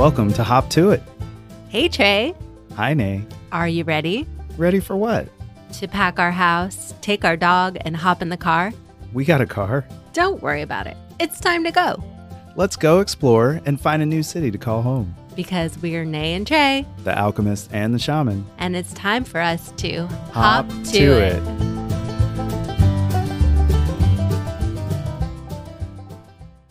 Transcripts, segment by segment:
Welcome to Hop To It. Hey, Trey. Hi, Nay. Are you ready Ready for what? to pack our house, take our dog, and hop in the car? We got a car. Don't worry about it. It's time to go Let's go explore and find a new city to call home. because we're Nay and Trey, The Alchemist and the Shaman. and it's time for us to Hop to, to it.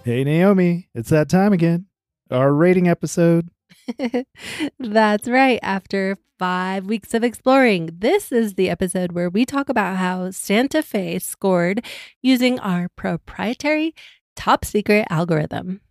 Hey, Naomi. It's that time again. Our rating episode. That's right. After five weeks of exploring, this is the episode where we talk about how Santa Fe scored using our proprietary top secret algorithm.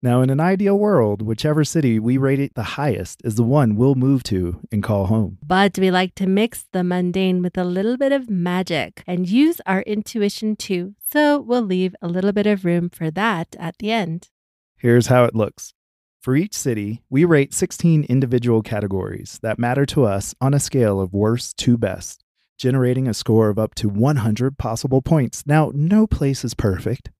Now, in an ideal world, whichever city we rate it the highest is the one we'll move to and call home. But we like to mix the mundane with a little bit of magic and use our intuition too. So we'll leave a little bit of room for that at the end. Here's how it looks. For each city, we rate 16 individual categories that matter to us on a scale of worst to best, generating a score of up to 100 possible points. Now, no place is perfect.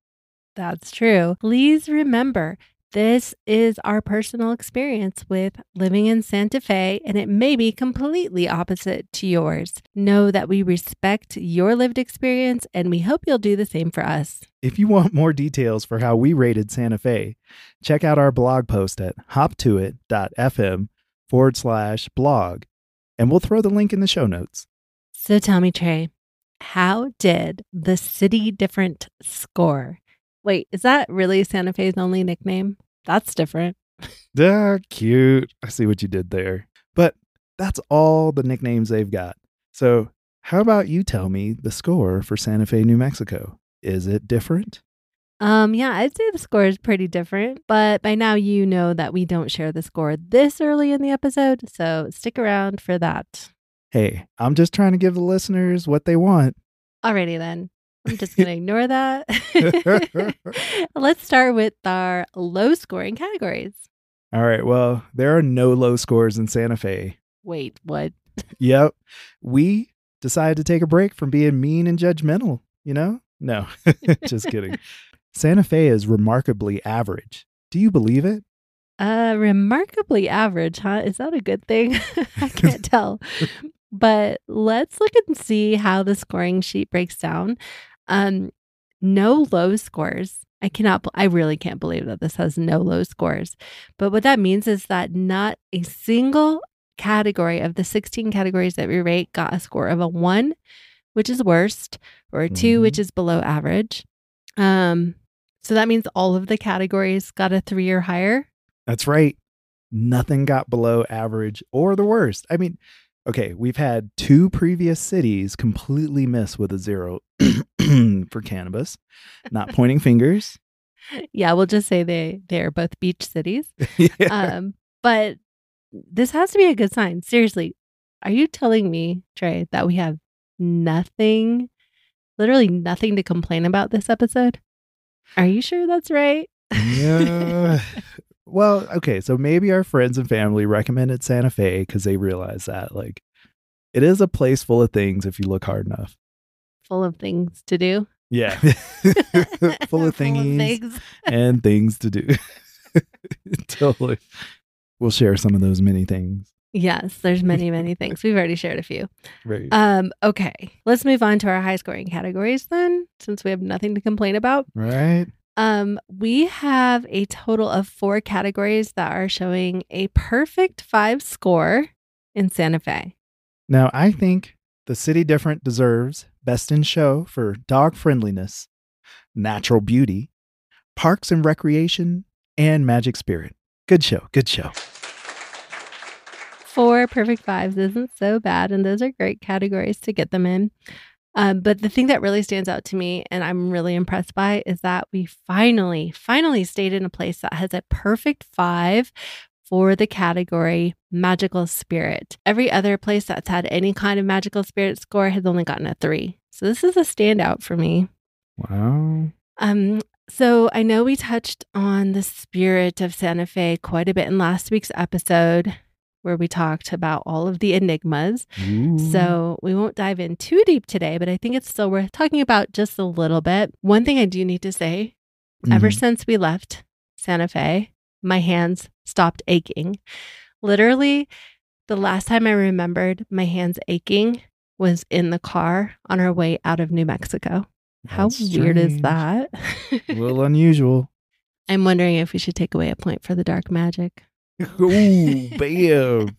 That's true. Please remember, this is our personal experience with living in Santa Fe, and it may be completely opposite to yours. Know that we respect your lived experience, and we hope you'll do the same for us. If you want more details for how we rated Santa Fe, check out our blog post at hoptoit.fm forward slash blog, and we'll throw the link in the show notes. So tell me, Trey, how did the city different score? Wait, is that really Santa Fe's only nickname? That's different. Ah, cute. I see what you did there. But that's all the nicknames they've got. So, how about you tell me the score for Santa Fe, New Mexico? Is it different? Um, yeah, I'd say the score is pretty different, but by now you know that we don't share the score this early in the episode, so stick around for that. Hey, I'm just trying to give the listeners what they want. Alrighty then. I'm just gonna ignore that. Let's start with our low scoring categories. All right, well, there are no low scores in Santa Fe. Wait, what? Yep. We decided to take a break from being mean and judgmental, you know? No, just kidding. Santa Fe is remarkably average. Do you believe it? Uh, remarkably average, huh? Is that a good thing? I can't tell. But let's look and see how the scoring sheet breaks down. Um, no low scores. I cannot, I really can't believe that this has no low scores. But what that means is that not a single category of the 16 categories that we rate got a score of a one, which is worst, or a 2 Mhm. which is below average. Um, so that means all of the categories got a three or higher. That's right. Nothing got below average or the worst. I mean, okay, we've had two previous cities completely miss with a zero for cannabis. Not pointing fingers. yeah, we'll just say they they're both beach cities. Yeah. Um, but this has to be a good sign. Seriously, are you telling me, Trey, that we have nothing, literally nothing to complain about this episode? Are you sure that's right? yeah. Well, okay, so maybe our friends and family recommended Santa Fe because they realize that, like, it is a place full of things if you look hard enough. Full of things to do. Yeah. full of thingies things. and things to do. totally. We'll share some of those many things. Yes, there's many, many things. We've already shared a few. Right. Um, okay. Let's move on to our high scoring categories then, since we have nothing to complain about. right. Um, we have a total of four categories that are showing a perfect five score in Santa Fe. Now, I think the City Different deserves Best in Show for dog friendliness, natural beauty, parks and recreation, and magic spirit. Good show. Good show. Four perfect fives isn't so bad, and those are great categories to get them in. Um, but the thing that really stands out to me and I'm really impressed by is that we finally, finally stayed in a place that has a perfect five for the category magical spirit. Every other place that's had any kind of magical spirit score has only gotten a three. So this is a standout for me. Wow. Um, so I know we touched on the spirit of Santa Fe quite a bit in last week's episode where we talked about all of the enigmas. Ooh. So we won't dive in too deep today, but I think it's still worth talking about just a little bit. One thing I do need to say ever Mhm. since we left Santa Fe, my hands stopped aching. Literally, the last time I remembered my hands aching was in the car on our way out of New Mexico. How That's weird is that? A little unusual. I'm wondering if we should take away a point for the dark magic. Ooh, bam.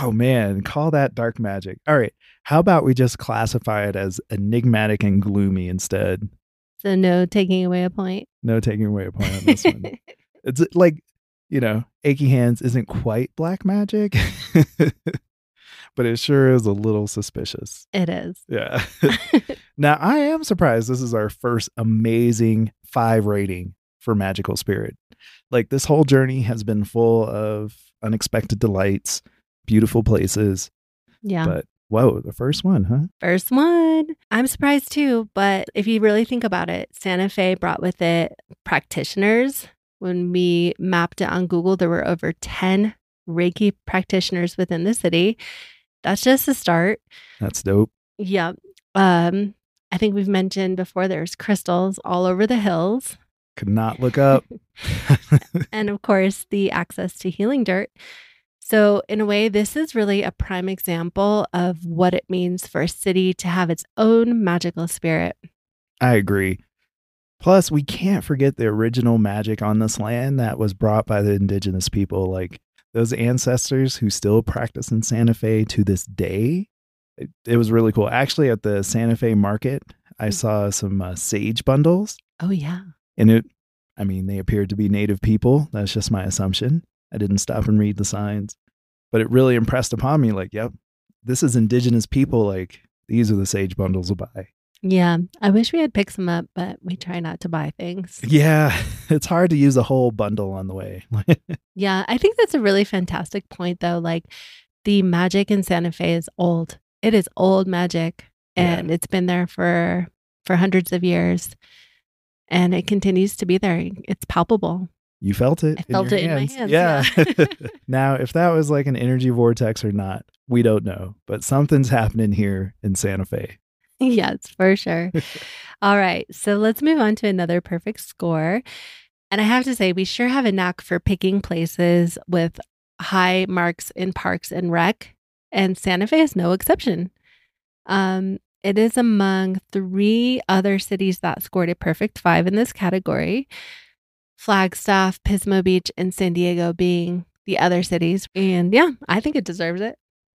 Oh man, call that dark magic. All right. How about we just classify it as enigmatic and gloomy instead? So, no taking away a point. No taking away a point on this one. It's uh, like, you know, achy hands isn't quite black magic, but it sure is a little suspicious. it is. Yeah. now, I am surprised this is our first amazing five rating for Magical Spirit. Like, this whole journey has been full of unexpected delights, beautiful places, Yeah. but whoa, the first one, huh? First one. I'm surprised too, but if you really think about it, Santa Fe brought with it practitioners. When we mapped it on Google, there were over 10 Reiki practitioners within the city. That's just a start. That's dope. Yeah. Um, I think we've mentioned before there's crystals all over the hills. Could not look up. and of course, the access to healing dirt. So, in a way, this is really a prime example of what it means for a city to have its own magical spirit. I agree. Plus, we can't forget the original magic on this land that was brought by the indigenous people, like those ancestors who still practice in Santa Fe to this day. It, it was really cool. Actually, at the Santa Fe market, I Mm. saw some uh, sage bundles, Oh, yeah. And it, I mean, they appeared to be native people. That's just my assumption. I didn't stop and read the signs, but it really impressed upon me like, yep, this is indigenous people. Like, these are the sage bundles to buy. Yeah. I wish we had picked some up, but we try not to buy things. Yeah, it's hard to use a whole bundle on the way. Yeah. I think that's a really fantastic point, though. Like the magic in Santa Fe is old, it is old magic, Yeah. and it's been there for for hundreds of years. And it continues to be there. It's palpable. you felt it. I in felt your it in my hands. hands, Yeah. yeah. now, if that was like an energy vortex or not, we don't know. But something's happening here in Santa Fe. yes, for sure. All right. So let's move on to another perfect score. And I have to say, we sure have a knack for picking places with high marks in parks and rec. And Santa Fe is no exception. Um, it is among three other cities that scored a perfect five in this category Flagstaff, Pismo Beach, and San Diego being the other cities. And yeah, I think it deserves it.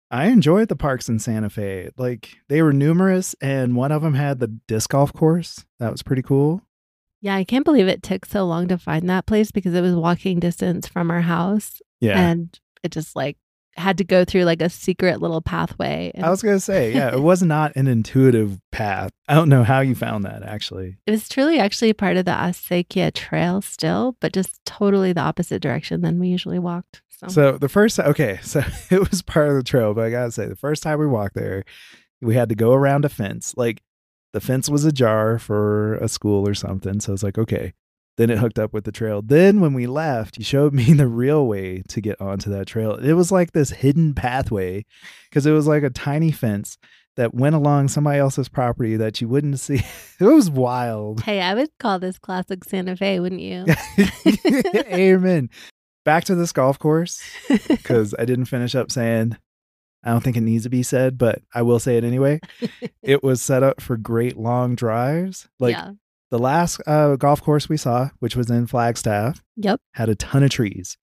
I enjoyed the parks in Santa Fe. Like they were numerous, and one of them had the disc golf course. That was pretty cool. Yeah, I can't believe it took so long to find that place because it was walking distance from our house Yeah. and it just like had to go through like a secret little pathway. And I was going to say, yeah, it was not an intuitive path. I don't know how you found that actually. it was truly actually part of the Acequia Trail still, but just totally the opposite direction than we usually walked. So, So the first okay, so it was part of the trail, but I gotta say, the first time we walked there, we had to go around a fence. Like the fence was ajar for a school or something. So it's like, okay. Then it hooked up with the trail. Then when we left, you showed me the real way to get onto that trail. It was like this hidden pathway because it was like a tiny fence that went along somebody else's property that you wouldn't see. It was wild. hey, I would call this classic Santa Fe, wouldn't you? Amen. Back to this golf course because I didn't finish up saying, I don't think it needs to be said, but I will say it anyway. it was set up for great long drives. Like yeah. The last uh, golf course we saw, which was in Flagstaff, Yep. had a ton of trees,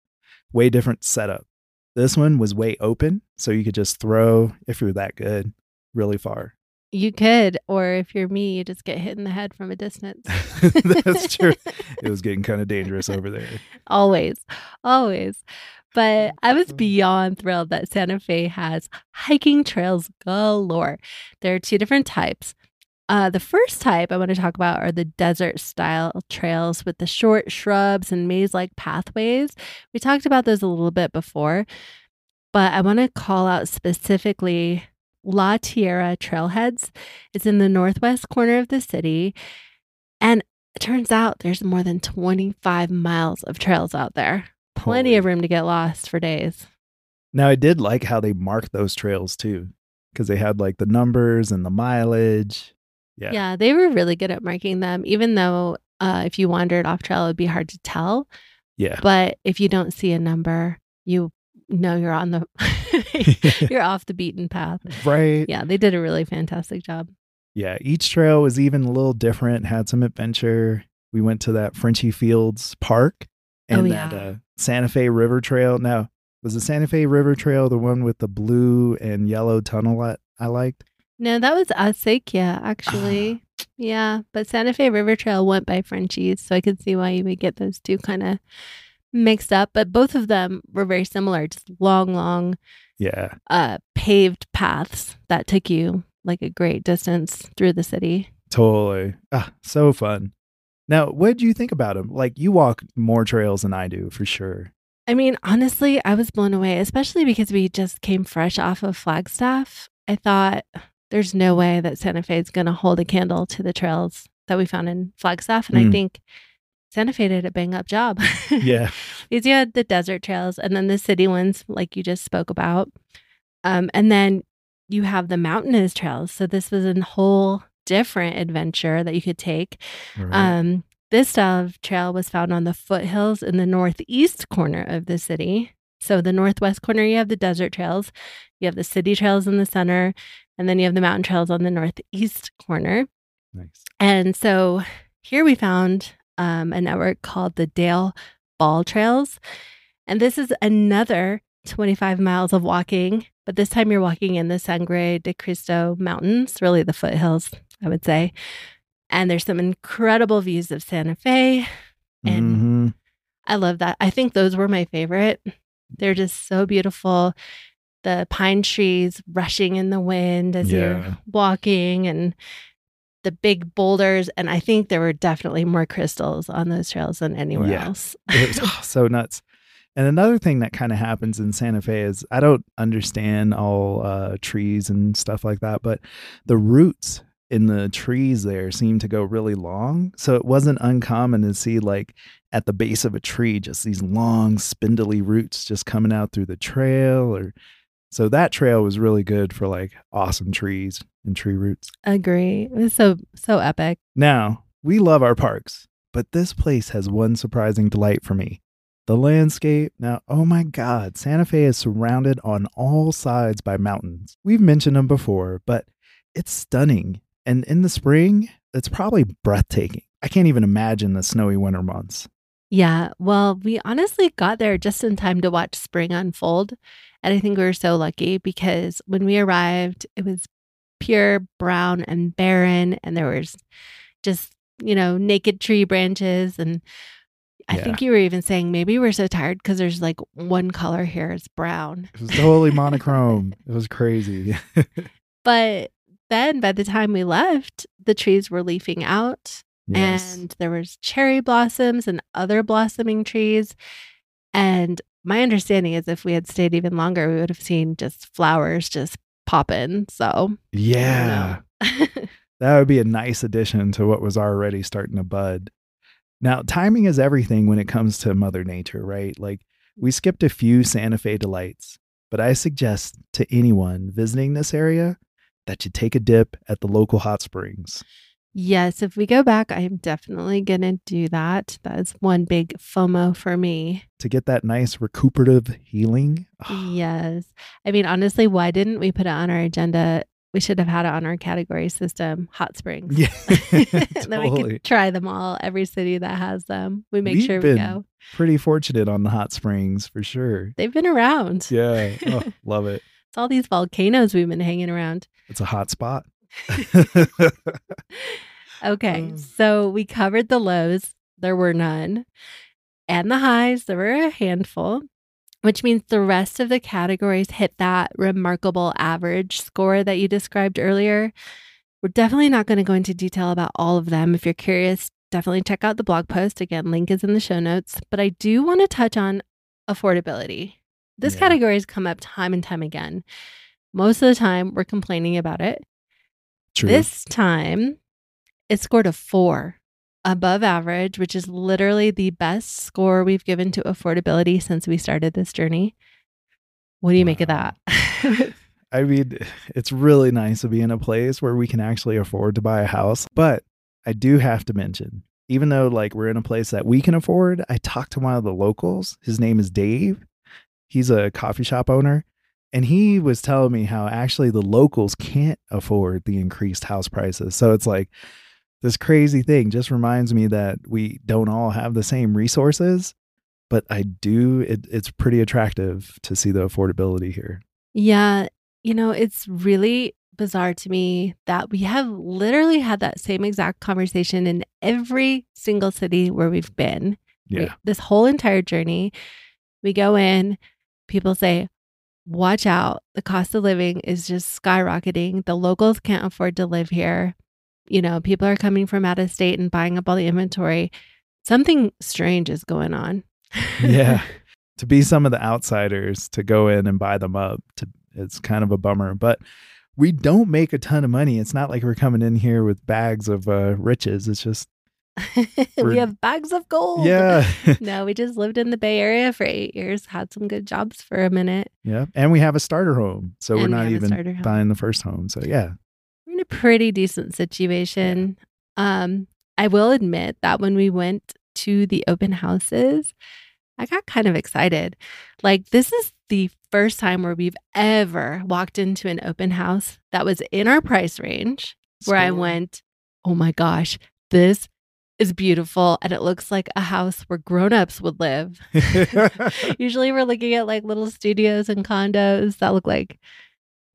way different setup. This one was way open, so you could just throw, if you're that good, really far. You could, or if you're me, you just get hit in the head from a distance. That's true. It was getting kind of dangerous over there. always, always. But I was beyond thrilled that Santa Fe has hiking trails galore. There are two different types. Uh, the first type I want to talk about are the desert style trails with the short shrubs and maze like pathways. We talked about those a little bit before, but I want to call out specifically La Tierra Trailheads. It's in the northwest corner of the city. And it turns out there's more than 25 miles of trails out there. Plenty of room to get lost for days. Now I did like how they marked those trails too, because they had like the numbers and the mileage. Yeah. Yeah. they were really good at marking them, even though uh, if you wandered off trail, it would be hard to tell. Yeah. But if you don't see a number, you know you're on the you're off the beaten path. right. Yeah, they did a really fantastic job. Yeah, each trail was even a little different, had some adventure. We went to that Frenchy Fields Park and Oh, that uh, Santa Fe River Trail. Now, was the Santa Fe River Trail the one with the blue and yellow tunnel I, I liked? No, that was Acequia, actually. yeah, but Santa Fe River Trail went by Frenchies, so I could see why you would get those two kind of mixed up. But both of them were very similar, just long, long Yeah. uh, paved paths that took you like a great distance through the city. Totally. Ah, so fun. Now, what do you think about them? Like, you walk more trails than I do for sure. I mean, honestly, I was blown away, especially because we just came fresh off of Flagstaff. I thought there's no way that Santa Fe is going to hold a candle to the trails that we found in Flagstaff. And I Mm. think Santa Fe did a bang up job. Yeah. because you had the desert trails and then the city ones, like you just spoke about. Um, and then you have the mountainous trails. So this was a whole different adventure that you could take. Right. Um, this style of trail was found on the foothills in the northeast corner of the city. So the northwest corner, you have the desert trails, you have the city trails in the center, and then you have the mountain trails on the northeast corner. nice. And so here we found um, a network called the Dale Ball Trails. And this is another 25 miles of walking, but this time you're walking in the Sangre de Cristo Mountains, really the foothills, I would say. And there's some incredible views of Santa Fe. And Mhm. I love that. I think those were my favorite. They're just so beautiful. The pine trees rushing in the wind as Yeah. you're walking and the big boulders. And I think there were definitely more crystals on those trails than anywhere Yeah. else. it was oh, so nuts. And another thing that kind of happens in Santa Fe is I don't understand all uh, trees and stuff like that, but the roots in the trees there seem to go really long. So it wasn't uncommon to see, like, at the base of a tree, just these long, spindly roots just coming out through the trail. Or so that trail was really good for like awesome trees and tree roots. Agree. It was so, so epic. Now, we love our parks, but this place has one surprising delight for me. The landscape. Now, oh my God, Santa Fe is surrounded on all sides by mountains. We've mentioned them before, but it's stunning. And in the spring, it's probably breathtaking. I can't even imagine the snowy winter months. Yeah. Well, we honestly got there just in time to watch spring unfold. And I think we were so lucky because when we arrived, it was pure brown and barren, and there was just, you know, naked tree branches. And I Yeah. think you were even saying maybe we're so tired because there's like one color here is brown. It was totally monochrome. It was crazy. But then by the time we left, the trees were leafing out yes. and there was cherry blossoms and other blossoming trees and my understanding is if we had stayed even longer we would have seen just flowers just popping so yeah. I don't know. That would be a nice addition to what was already starting to bud. Now, timing is everything when it comes to Mother Nature, right? Like, we skipped a few Santa Fe delights, but I suggest to anyone visiting this area that you take a dip at the local hot springs. Yes if we go back i'm definitely gonna do that that is one big fomo for me to get that nice recuperative healing. yes i mean honestly why didn't we put it on our agenda we should have had it on our category system hot springs Yeah, then we could try them all every city that has them we make We've sure we been go Pretty fortunate on the hot springs for sure. they've been around Yeah. Oh, love it. It's all these volcanoes we've been hanging around. It's a hot spot. Okay, Mm. so we covered the lows. There were none. And the highs, there were a handful, which means the rest of the categories hit that remarkable average score that you described earlier. We're definitely not going to go into detail about all of them. If you're curious, definitely check out the blog post. Again, link is in the show notes. But I do want to touch on affordability. This Yeah. category has come up time and time again. Most of the time, we're complaining about it. True. This time, it scored a four above average, which is literally the best score we've given to affordability since we started this journey. What do you make of that? I mean, it's really nice to be in a place where we can actually afford to buy a house. But I do have to mention even though like we're in a place that we can afford, I talked to one of the locals. His name is Dave. He's a coffee shop owner. And he was telling me how actually the locals can't afford the increased house prices. So it's like this crazy thing just reminds me that we don't all have the same resources, but I do. It, it's pretty attractive to see the affordability here. Yeah. You know, it's really bizarre to me that we have literally had that same exact conversation in every single city where we've been. Yeah. This whole entire journey, we go in, people say, watch out. The cost of living is just skyrocketing. The locals can't afford to live here. You know, people are coming from out of state and buying up all the inventory. Something strange is going on. yeah. To be some of the outsiders to go in and buy them up, to, it's kind of a bummer. But we don't make a ton of money. It's not like we're coming in here with bags of uh, riches. It's just we have bags of gold. Yeah. no, we just lived in the Bay Area for eight years, had some good jobs for a minute. Yeah. And we have a starter home. So And we're not starter even buying the first home. So yeah. We're in a pretty decent situation. Um, I will admit that when we went to the open houses, I got kind of excited. Like, this is the first time where we've ever walked into an open house that was in our price range where I went, oh my gosh, this is beautiful. And it looks like a house where grown-ups would live. Usually we're looking at like little studios and condos that look like,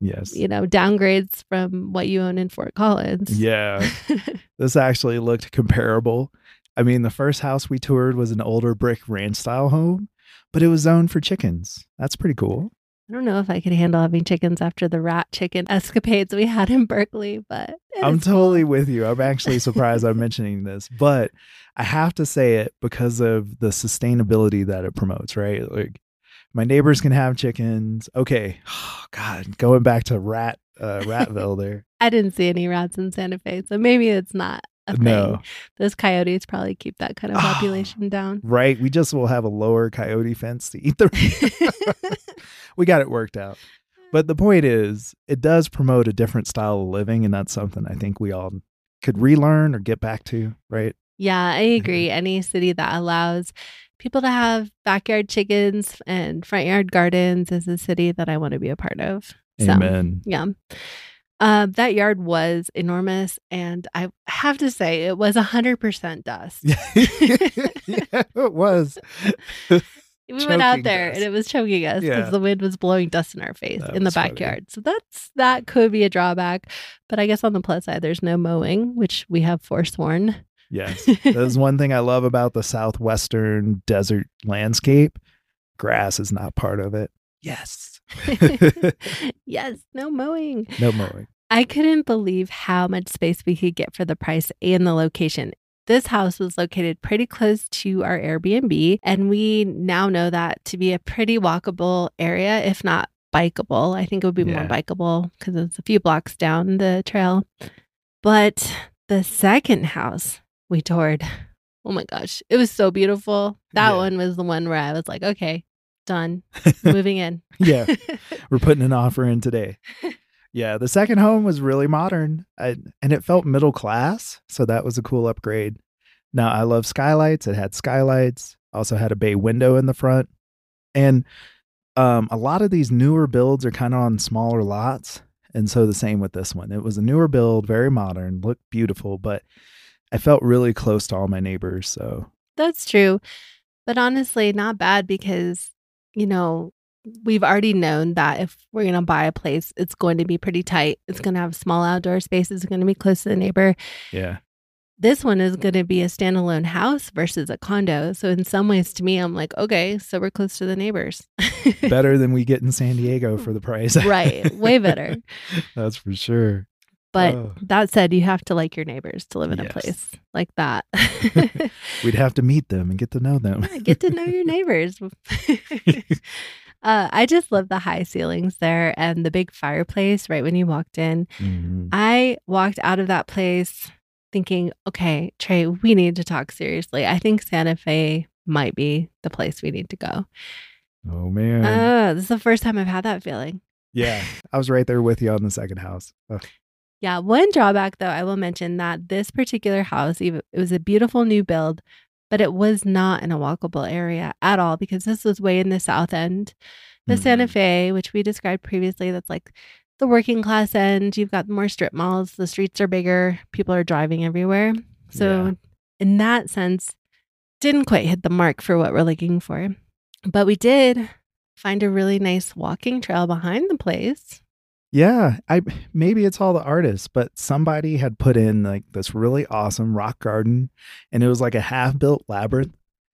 yes. you know, downgrades from what you own in Fort Collins. Yeah. This actually looked comparable. I mean, the first house we toured was an older brick ranch style home, but it was zoned for chickens. That's pretty cool. I don't know if I could handle having chickens after the rat chicken escapades we had in Berkeley, but I'm is cool. totally with you. I'm actually surprised I'm mentioning this, but I have to say it because of the sustainability that it promotes, right? Like my neighbors can have chickens. Okay. Oh, God, going back to rat uh Ratville there. I didn't see any rats in Santa Fe, so maybe it's not a thing. No. Those coyotes probably keep that kind of population down. Right. We just will have a lower coyote fence to eat the we got it worked out. But the point is, it does promote a different style of living, and that's something I think we all could relearn or get back to, right? Yeah, I agree. Any city that allows people to have backyard chickens and front yard gardens is a city that I want to be a part of. So, Amen. yeah. Uh, that yard was enormous. And I have to say, it was 100% dust. yeah, it was. we went out there dust. and it was choking us because Yeah. the wind was blowing dust in our face That in the was funny. backyard. So that's that could be a drawback. But I guess on the plus side, there's no mowing, which we have forsworn. Yes. That is one thing I love about the southwestern desert landscape. Grass is not part of it. Yes. yes, no mowing. no mowing. I couldn't believe how much space we could get for the price and the location. This house was located pretty close to our Airbnb, and we now know that to be a pretty walkable area, if not bikeable. I think it would be more Yeah. bikeable because it's a few blocks down the trail. But the second house we toured, oh my gosh, it was so beautiful. That Yeah. one was the one where I was like, okay, done, moving in. Yeah. We're putting an offer in today. Yeah, the second home was really modern I, and it felt middle class. So that was a cool upgrade. Now, I love skylights. It had skylights, also had a bay window in the front. And um, a lot of these newer builds are kind of on smaller lots. And so the same with this one. It was a newer build, very modern, looked beautiful, but I felt really close to all my neighbors. So That's true. But honestly, not bad because, you know, we've already known that if we're going to buy a place, it's going to be pretty tight. It's going to have small outdoor spaces, it's going to be close to the neighbor. yeah, This one is going to be a standalone house versus a condo. So, in some ways, to me, I'm like, okay, so we're close to the neighbors. better than we get in San Diego for the price. right. Way better. That's for sure. But Oh. that said, you have to like your neighbors to live in a place like that. We'd have to meet them and get to know them. Yeah, get to know your neighbors. uh, I just love the high ceilings there and the big fireplace right when you walked in. Mhm. I walked out of that place thinking, okay, Trey, we need to talk seriously. I think Santa Fe might be the place we need to go. Oh man. Uh, this is the first time I've had that feeling. yeah. I was right there with you on the second house. Ugh. Yeah, one drawback though, I will mention that this particular house, it was a beautiful new build, but it was not in a walkable area at all because this was way in the south end. The Santa Mhm. Fe, which we described previously, that's like the working class end. You've got more strip malls, the streets are bigger, people are driving everywhere. So, Yeah. in that sense, didn't quite hit the mark for what we're looking for. But we did find a really nice walking trail behind the place. Yeah, I maybe it's all the artists, but somebody had put in like this really awesome rock garden and it was like a half-built labyrinth.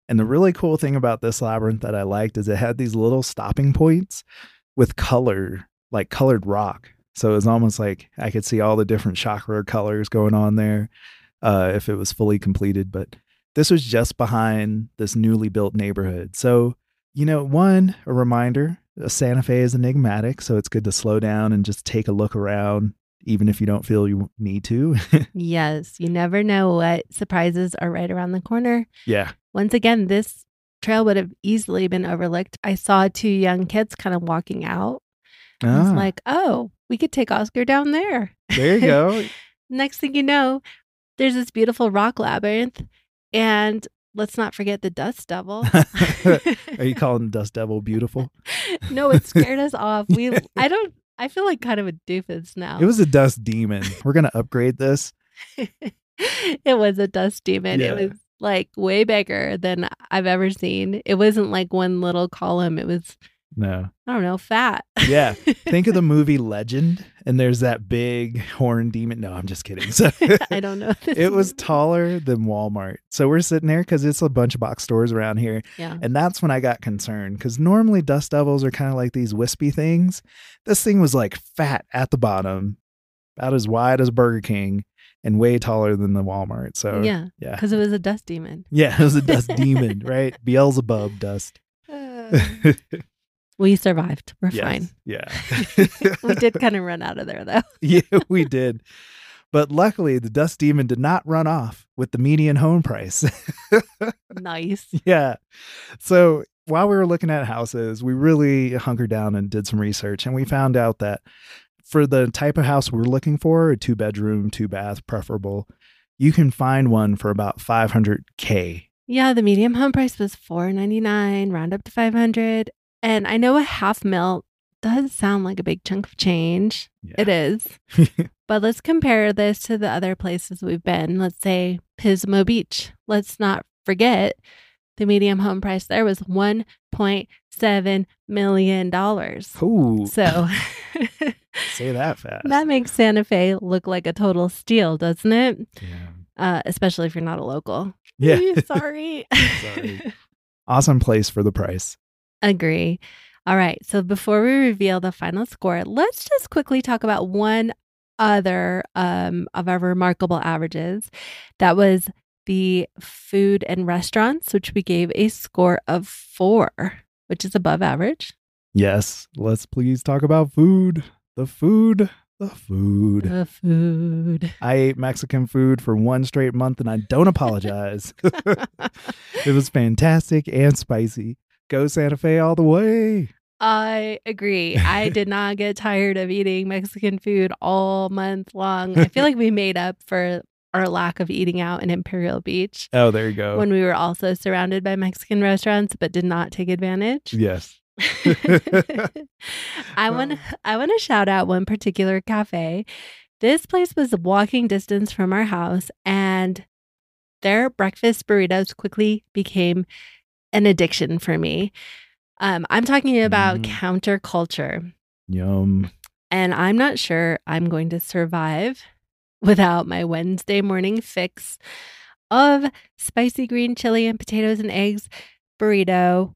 And the really cool thing about this labyrinth that I liked is it had these little stopping points with color, like colored rock. So it was almost like I could see all the different chakra colors going on there uh, if it was fully completed. But this was just behind this newly built neighborhood. So, you know, one, a reminder Santa Fe is enigmatic. So it's good to slow down and just take a look around, even if you don't feel you need to. Yes, you never know what surprises are right around the corner. yeah. Once again, this trail would have easily been overlooked. I saw two young kids kind of walking out. I was Ah, like, oh, we could take Oscar down there. there you go. Next thing you know, there's this beautiful rock labyrinth. And let's not forget the dust devil. Are you calling Dust Devil beautiful? no, it scared us off. We I don't I feel like kind of a doofus now. It was a dust demon. We're going to upgrade this. it was a dust demon. Yeah. It was like way bigger than I've ever seen. It wasn't like one little column. It was No. I don't know, fat. Yeah. Think of the movie Legend, and there's that big horn demon. No, I'm just kidding. So I don't know. this it was taller than Walmart. So we're sitting there because it's a bunch of box stores around here. yeah. And that's when I got concerned because normally dust devils are kind of like these wispy things. This thing was like fat at the bottom, about as wide as Burger King, and way taller than the Walmart. So yeah, yeah. because it was a dust demon. Yeah, it was a dust demon, right? Beelzebub dust. Uh, we survived. We're Yes, fine. Yeah. We did kind of run out of there though. yeah, we did. But luckily, the dust demon did not run off with the median home price. nice. yeah. So while we were looking at houses, we really hunkered down and did some research, and we found out that for the type of house we're looking for, a two bedroom, two bath, preferable, you can find one for about 500K. Yeah, the medium home price was four ninety nine, round up to five hundred. And I know a half mil does sound like a big chunk of change. Yeah. It is. But let's compare this to the other places we've been. Let's say Pismo Beach. Let's not forget the medium home price there was $1.7 million. Ooh, So say that fast. that makes Santa Fe look like a total steal, doesn't it? yeah. Uh, especially if you're not a local. Yeah. Sorry. Sorry. awesome place for the price. Agree. All right. So before we reveal the final score, let's just quickly talk about one other um, of our remarkable averages. That was the food and restaurants, which we gave a score of four, which is above average. Yes, let's please talk about food. The food. The food. The food. I ate Mexican food for one straight month and I don't apologize. it was fantastic and spicy. Go Santa Fe all the way. I agree. I did not get tired of eating Mexican food all month long. I feel like we made up for our lack of eating out in Imperial Beach. Oh, there you go. when we were also surrounded by Mexican restaurants but did not take advantage. yes. I want oh. I want to shout out one particular cafe. This place was walking distance from our house and their breakfast burritos quickly became an addiction for me. Um, I'm talking about Mm. Counter Culture, Yum. and I'm not sure I'm going to survive without my Wednesday morning fix of spicy green chili and potatoes and eggs burrito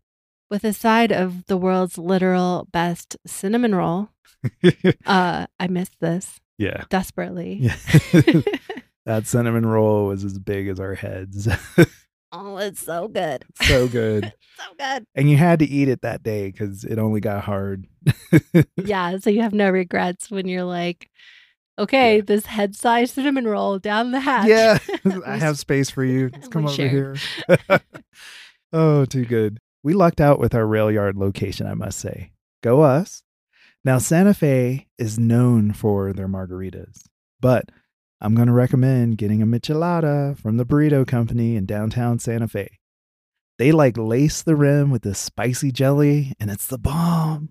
with a side of the world's literal best cinnamon roll. Uh, I miss this yeah. desperately. Yeah. that cinnamon roll was as big as our heads. Oh, it's so good. so good. so good. And you had to eat it that day because it only got hard. Yeah, so you have no regrets when you're like, okay, Yeah. this head size cinnamon roll down the hatch. Yeah. I have space for you. Let's come over share. here. oh, too good. We lucked out with our rail yard location, I must say. Go us. Now, Santa Fe is known for their margaritas. But I'm going to recommend getting a michelada from the Burrito Company in downtown Santa Fe. They like lace the rim with this spicy jelly, and it's the bomb.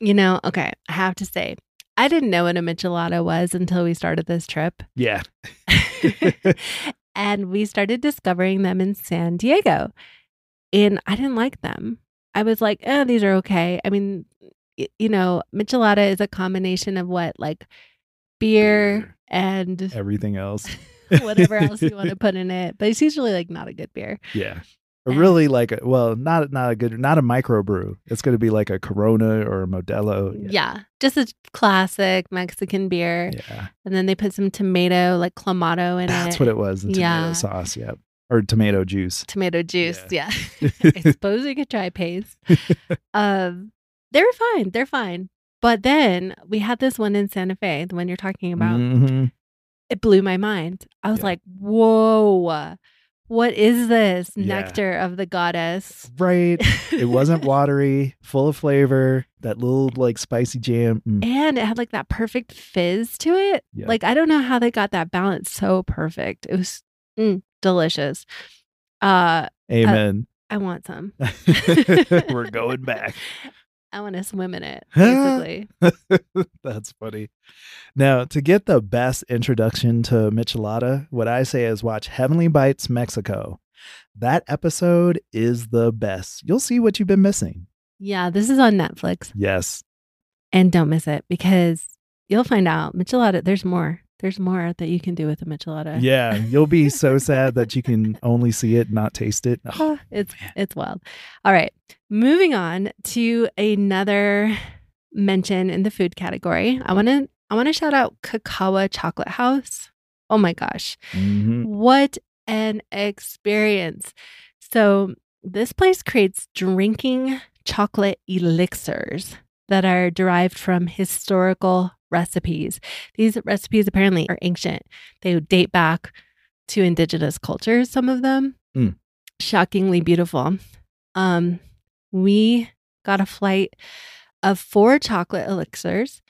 You know, okay, I have to say, I didn't know what a michelada was until we started this trip. Yeah. and we started discovering them in San Diego. And I didn't like them. I was like, oh, these are okay. I mean, you know, michelada is a combination of what, like beer, Beer. And Everything else. whatever else you want to put in it. But it's usually like not a good beer. Yeah. And- really like a well, not not a good not a microbrew. It's going to be like a Corona or a Modelo. Yeah. Just a classic Mexican beer. Yeah. And then they put some tomato, like clamato in That's it. what it was. The tomato Yeah. sauce. Yeah. Or tomato juice. tomato juice. Yeah. I suppose we could try paste. um, they're fine. They're fine. But then we had this one in Santa Fe, the one you're talking about. Mhm. It blew my mind. I was Yeah. like, whoa, what is this? Yeah. Nectar of the goddess. Right. It wasn't watery, full of flavor, that little like spicy jam. Mm. and it had like that perfect fizz to it. Yeah. Like, I don't know how they got that balance so perfect. It was mm, delicious. Uh, Amen. I want some. We're going back. I want to swim in it, basically. That's funny. Now, to get the best introduction to Michelada, what I say is watch Heavenly Bites Mexico. That episode is the best. You'll see what you've been missing. yeah, this is on Netflix. Yes. and don't miss it because you'll find out michelada there's more there's more that you can do with a michelada Yeah. You'll be so sad that you can only see it, not taste it. Oh, Ah, it's man. it's wild all right moving on to another mention in the food category i want to i want to shout out kakawa chocolate house oh my gosh Mhm. what an experience so this place creates drinking chocolate elixirs that are derived from historical recipes. These recipes apparently are ancient. They date back to indigenous cultures, some of them. Mm. Shockingly beautiful. Um, we got a flight of four chocolate elixirs.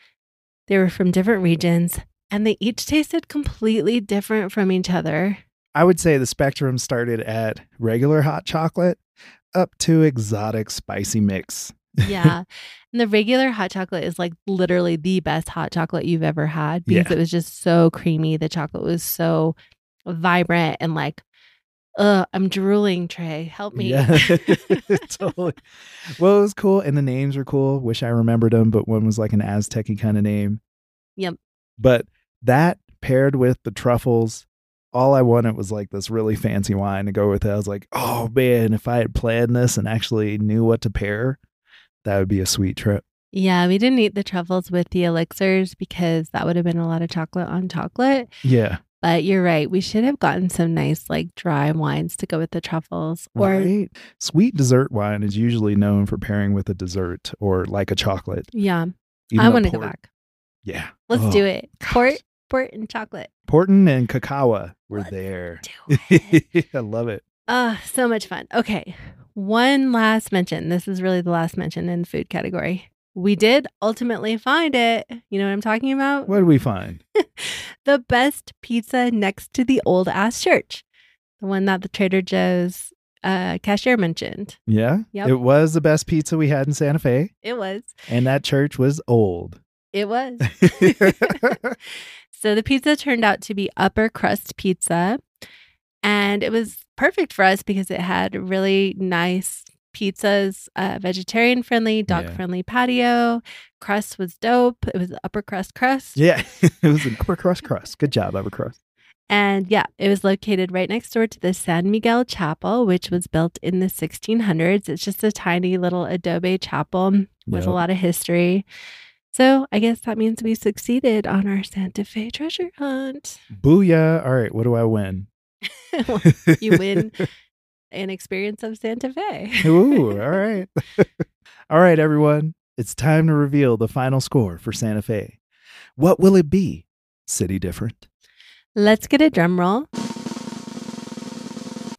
They were from different regions and they each tasted completely different from each other. I would say the spectrum started at regular hot chocolate up to exotic spicy mix. Yeah. and the regular hot chocolate is like literally the best hot chocolate you've ever had because Yeah. it was just so creamy. The chocolate was so vibrant and like, uh, I'm drooling, Trey. Help me. Yeah, totally. Well, it was cool, and the names were cool. Wish I remembered them, but one was like an Aztec kind of name. Yep. But that paired with the truffles, all I wanted was like this really fancy wine to go with it. I was like, oh man, if I had planned this and actually knew what to pair, that would be a sweet trip. Yeah, we didn't eat the truffles with the elixirs because that would have been a lot of chocolate on chocolate. Yeah. But you're right. We should have gotten some nice, like dry wines to go with the truffles. Or, right. Sweet dessert wine is usually known for pairing with a dessert or like a chocolate. yeah, Even I want to go back. Yeah. Let's Oh, do it. gosh. Port, port, and chocolate. Porton and Kakawa were Let's there. Do it. I love it. Ah, so much fun. Okay. One last mention. This is really the last mention in the food category. We did ultimately find it. You know what I'm talking about? What did we find? the best pizza next to the old ass church. The one that the Trader Joe's uh, cashier mentioned. Yeah. Yep. It was the best pizza we had in Santa Fe, It was. and that church was old. It was. so the pizza turned out to be upper crust pizza. And it was perfect for us because it had really nice pizzas, uh, vegetarian friendly, dog Yeah. friendly patio. Crust was dope. It was upper crust crust. yeah. it was an upper crust crust. Good job, upper crust. And yeah, it was located right next door to the San Miguel Chapel, which was built in the 1600s. It's just a tiny little adobe chapel with Yep. a lot of history. So I guess that means we succeeded on our Santa Fe treasure hunt. Booyah. All right. What do I win? you win an experience of Santa Fe. Ooh, all right. all right, everyone. It's time to reveal the final score for Santa Fe. What will it be? City different. Let's get a drum roll.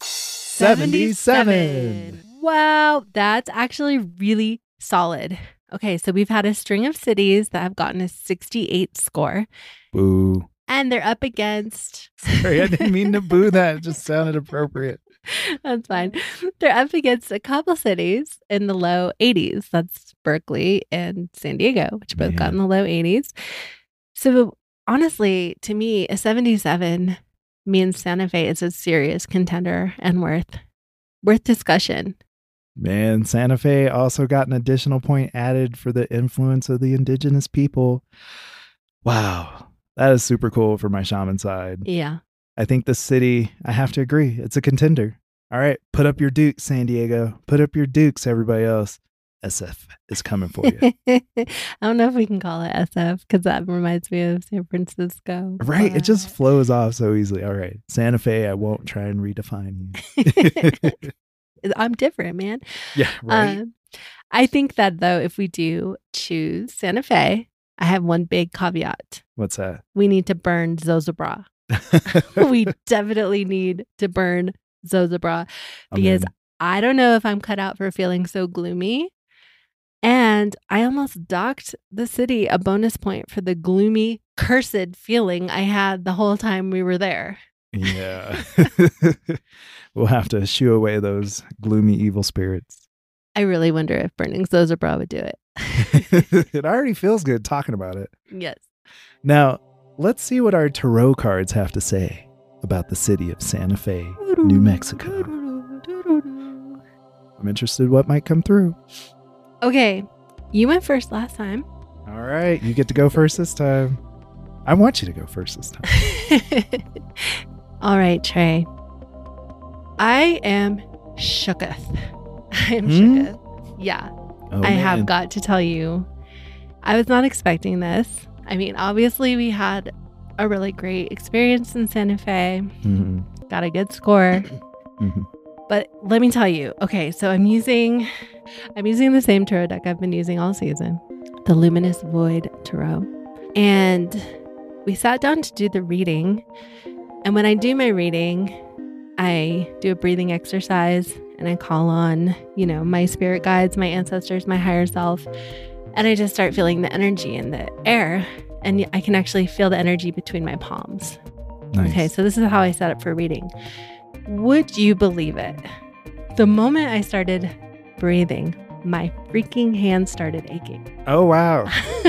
77. Wow, that's actually really solid. Okay, so we've had a string of cities that have gotten a 68 score. Boo. And they're up against. Sorry, I didn't mean to boo that. It just sounded appropriate. That's fine. They're up against a couple cities in the low 80s. That's Berkeley and San Diego, which both got in the low 80s. So honestly, to me, a 77 means Santa Fe is a serious contender and worth worth discussion. Man, Santa Fe also got an additional point added for the influence of the indigenous people. Wow. That is super cool for my shaman side. Yeah. I think the city, I have to agree, it's a contender. All right, put up your dukes, San Diego. Put up your dukes, everybody else. SF is coming for you. I don't know if we can call it SF because that reminds me of San Francisco. Right. It just flows off so easily. All right. Santa Fe, I won't try and redefine you. I'm different, man. Yeah. Right. Um, I think that though, if we do choose Santa Fe, I have one big caveat. What's that? We need to burn Zozobra. we definitely need to burn Zozobra because I don't know if I'm cut out for feeling so gloomy and I almost docked the city a bonus point for the gloomy, cursed feeling I had the whole time we were there. Yeah. we'll have to shoo away those gloomy, evil spirits. I really wonder if burning Zozobra would do it. it already feels good talking about it. Yes. Now, let's see what our tarot cards have to say about the city of Santa Fe, New Mexico. I'm interested what might come through. Okay, you went first last time. All right, you get to go first this time. I want you to go first this time. All right, Tre'. I am shooketh. I am hmm? shooketh. Yeah. Oh, I man. have got to tell you, I was not expecting this. I mean, obviously, we had a really great experience in Santa Fe, mm-hmm. got a good score. mm-hmm. But let me tell you, okay, so I'm using I'm using the same tarot deck I've been using all season, the Luminous Void Tarot. And we sat down to do the reading. And when I do my reading, I do a breathing exercise and I call on, you know, my spirit guides, my ancestors, my higher self. And I just start feeling the energy in the air. And I can actually feel the energy between my palms. Nice. Okay, so this is how I set up for reading. Would you believe it? The moment I started breathing, my freaking hands started aching. Oh, wow.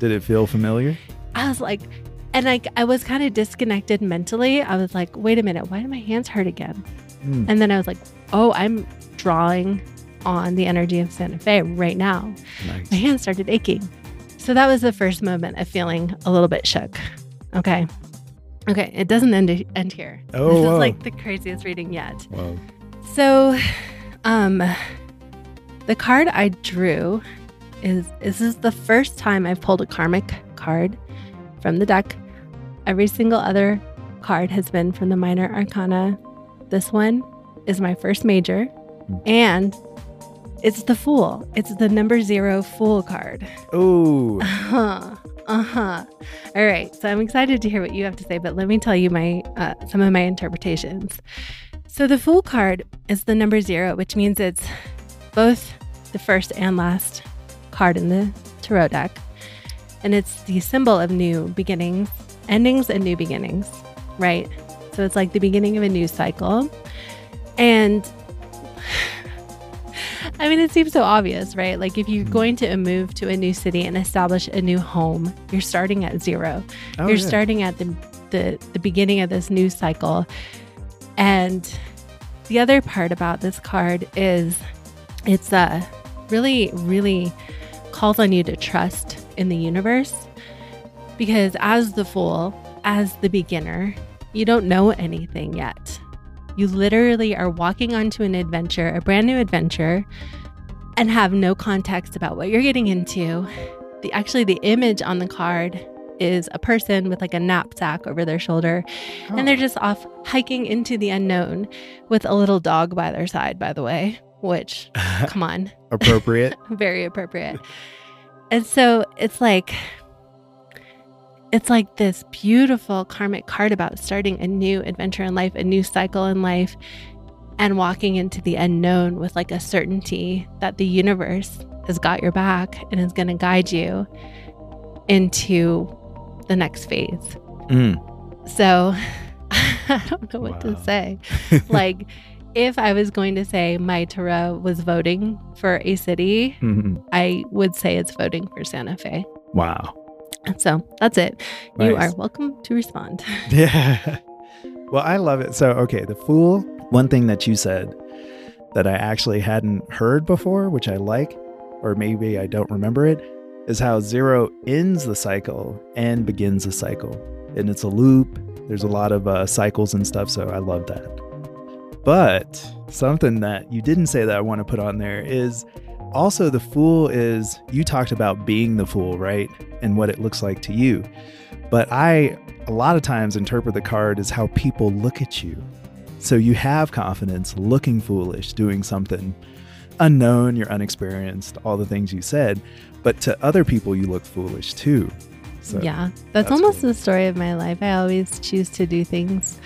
Did it feel familiar? I was like, and like I was kind of disconnected mentally. I was like, wait a minute, why do my hands hurt again? Mm. And then I was like, oh, I'm drawing on the energy of Santa Fe right now. Nice. My hands started aching. So that was the first moment of feeling a little bit shook. Okay. Okay, it doesn't end end here. Oh, this is like the craziest reading yet. Whoa. So, um, the card I drew is this is the first time I've pulled a karmic card from the deck. Every single other card has been from the minor arcana. This one is my first major, and it's the Fool. It's the number zero Fool card. Oh. Uh-huh. Uh-huh. All right. So I'm excited to hear what you have to say, but let me tell you my uh, some of my interpretations. So the Fool card is the number zero, which means it's both the first and last card in the tarot deck. And it's the symbol of new beginnings, endings, and new beginnings, right? So it's like the beginning of a new cycle. And I mean, it seems so obvious, right? Like if you're mm-hmm. going to move to a new city and establish a new home, you're starting at zero. Oh, you're yeah. starting at the, the the beginning of this new cycle. And the other part about this card is it's uh really, really calls on you to trust in the universe. Because as the fool, as the beginner, you don't know anything yet. You literally are walking onto an adventure, a brand new adventure, and have no context about what you're getting into. The actually the image on the card is a person with like a knapsack over their shoulder oh. and they're oh. just off hiking into the unknown with a little dog by their side by the way which come on appropriate very appropriate and so it's like it's like this beautiful karmic card about starting a new adventure in life, a new cycle in life, and walking into the unknown with like a certainty that the universe has got your back and is going to guide you into the next phase. Mm. So I don't know what Wow. to say. like, if I was going to say my Tarot was voting for a city, Mhm. I would say it's voting for Santa Fe. Wow. So that's it. You are welcome to respond. Yeah. Well, I love it. So, okay, the fool, one thing that you said that I actually hadn't heard before, which I like, or maybe I don't remember it, is how zero ends the cycle and begins the cycle. And it's a loop. There's a lot of uh, cycles and stuff. So, I love that. But something that you didn't say that I want to put on there is also the fool is you talked about being the fool, right? And what it looks like to you. But I a lot of times interpret the card as how people look at you. So you have confidence, looking foolish, doing something unknown, you're unexperienced, all the things you said. But to other people, you look foolish too. So, yeah, that's, that's almost cool. the story of my life. I always choose to do things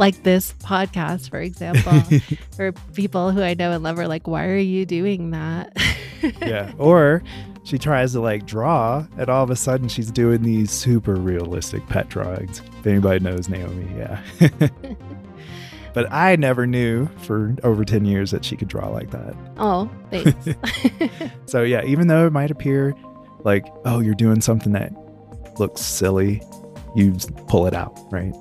like this podcast, for example, for people who I know and love are like, why are you doing that? yeah. Or she tries to like draw, and all of a sudden she's doing these super realistic pet drawings. If anybody knows Naomi, yeah. but I never knew for over 10 years that she could draw like that. oh, thanks. So yeah, even though it might appear like, oh, you're doing something that looks silly, you pull it out, right?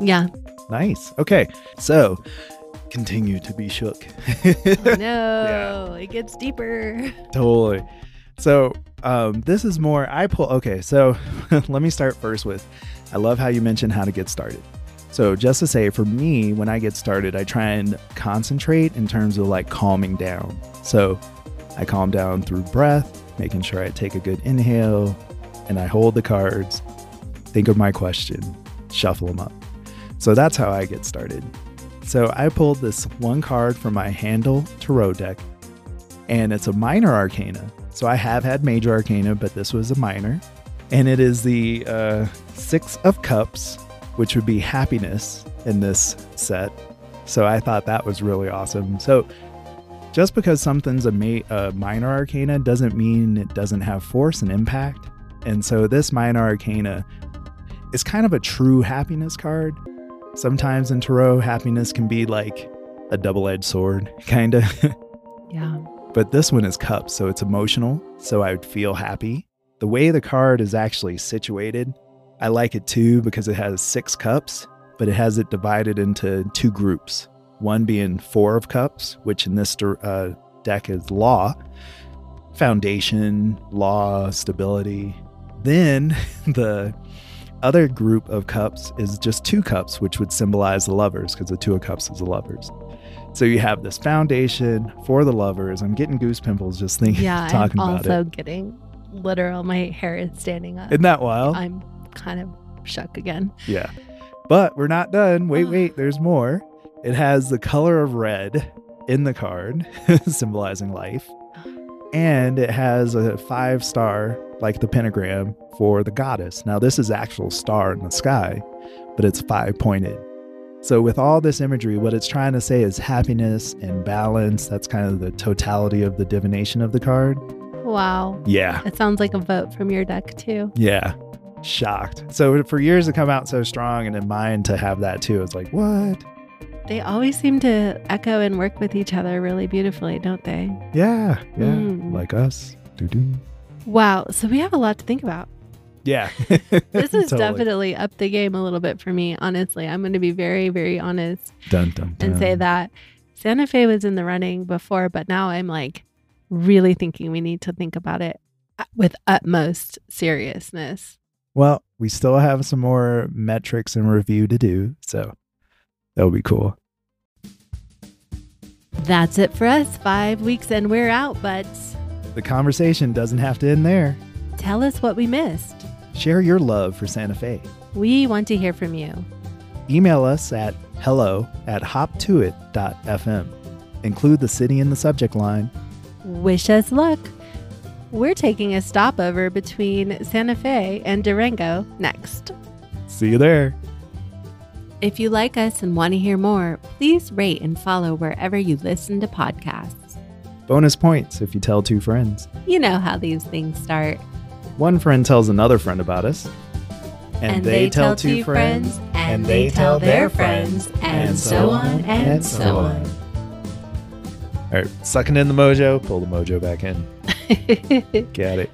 yeah. Nice. Okay. So continue to be shook. No, it gets deeper. totally. So um, this is more I pull. Okay, so let me start first with I love how you mentioned how to get started. So just to say, for me, when I get started, I try and concentrate in terms of like calming down. So I calm down through breath, making sure I take a good inhale, and I hold the cards, think of my question, shuffle them up. So that's how I get started. So I pulled this one card from my handle tarot deck, and it's a minor arcana. So I have had major arcana, but this was a minor. And it is the uh, Six of Cups, which would be happiness in this set. So I thought that was really awesome. So just because something's a, ma- a minor arcana doesn't mean it doesn't have force and impact. And so this minor arcana is kind of a true happiness card. Sometimes in tarot, happiness can be like a double edged sword, kind of. Yeah. but this one is cups, so it's emotional. So I would feel happy. The way the card is actually situated, I like it too because it has six cups, but it has it divided into two groups. One being four of cups, which in this uh, deck is law, foundation, law, stability. Then the other group of cups is just two cups, which would symbolize the lovers because the two of cups is the lovers. So you have this foundation for the lovers. I'm getting goose pimples just thinking, Yeah. I'm talking about also getting literal. My hair is standing up. Isn't that wild? I'm kind of shook again. Yeah. But we're not done. Wait, wait, there's more. It has the color of red in the card, symbolizing life. And it has a five star, like the pentagram, for the goddess. Now, this is actual star in the sky, but it's five pointed. So, with all this imagery, what it's trying to say is happiness and balance. That's kind of the totality of the divination of the card. Wow. Yeah. It sounds like a vote from your deck, too. Yeah. Shocked. So, for years to come out so strong and in mine to have that too, it's like, what? They always seem to echo and work with each other really beautifully, don't they? Yeah, yeah, Mm. like us. Doo-doo. Wow. So we have a lot to think about. Yeah, This is Totally. definitely up the game a little bit for me, honestly. I'm going to be very, very honest dun, dun, dun. and say that Santa Fe was in the running before, but now I'm like really thinking we need to think about it uh, with utmost seriousness. Well, we still have some more metrics and review to do, so that would be cool. That's it for us. Five weeks and we're out, but The conversation doesn't have to end there. tell us what we missed. Share your love for Santa Fe. We want to hear from you. Email us at hello at hoptoit.fm. Include the city in the subject line. Wish us luck. We're taking a stopover between Santa Fe and Durango next. See you there. If you like us and want to hear more, please rate and follow wherever you listen to podcasts. Bonus points if you tell two friends. You know how these things start. One friend tells another friend about us. and they tell two friends, and they tell their friends, and so on and so on. All right, sucking in the mojo, pull the mojo back in. Got it.